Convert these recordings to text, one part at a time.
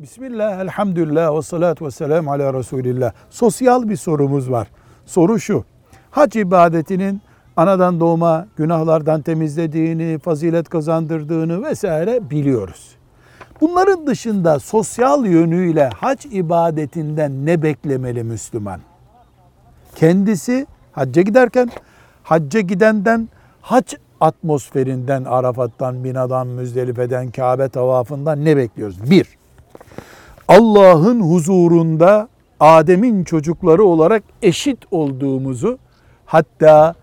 Bismillah, elhamdülillah ve salatu ve selamu ala Resulillah. Sosyal bir sorumuz var. Soru şu. Hac ibadetinin anadan doğma günahlardan temizlediğini, fazilet kazandırdığını vesaire biliyoruz. Bunların dışında sosyal yönüyle hac ibadetinden ne beklemeli Müslüman? Kendisi hacca giderken hacca gidenden hac atmosferinden, Arafat'tan, Mina'dan, Müzdelife'den, Kabe tavafından ne bekliyoruz? Bir, Allah'ın huzurunda Adem'in çocukları olarak eşit olduğumuzu hatta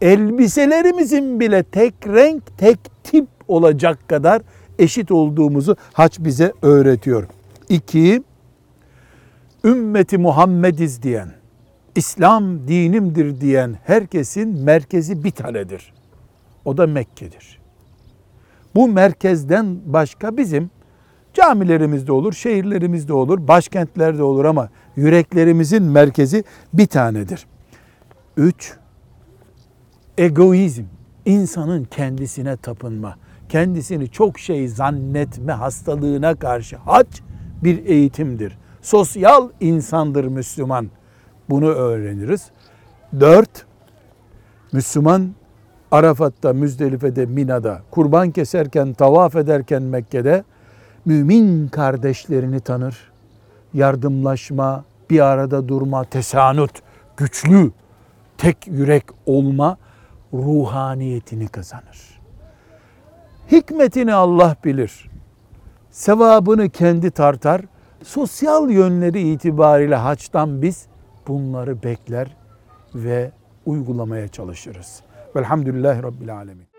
elbiselerimizin bile tek renk, tek tip olacak kadar eşit olduğumuzu haç bize öğretiyor. İki, ümmeti Muhammediz diyen, İslam dinimdir diyen herkesin merkezi bir tanedir. O da Mekke'dir. Bu merkezden başka bizim camilerimizde olur, şehirlerimizde olur, başkentlerde olur ama yüreklerimizin merkezi bir tanedir. Üç, egoizm, insanın kendisine tapınma, kendisini çok şey zannetme hastalığına karşı hac bir eğitimdir. Sosyal insandır Müslüman. Bunu öğreniriz. Dört, Müslüman Arafat'ta, Müzdelife'de, Mina'da, kurban keserken, tavaf ederken Mekke'de mümin kardeşlerini tanır. Yardımlaşma, bir arada durma, tesanut, güçlü, tek yürek olma ruhaniyetini kazanır. Hikmetini Allah bilir. Sevabını kendi tartar. Sosyal yönleri itibariyle haçtan biz bunları bekler ve uygulamaya çalışırız. Velhamdülillahi Rabbil Alemin.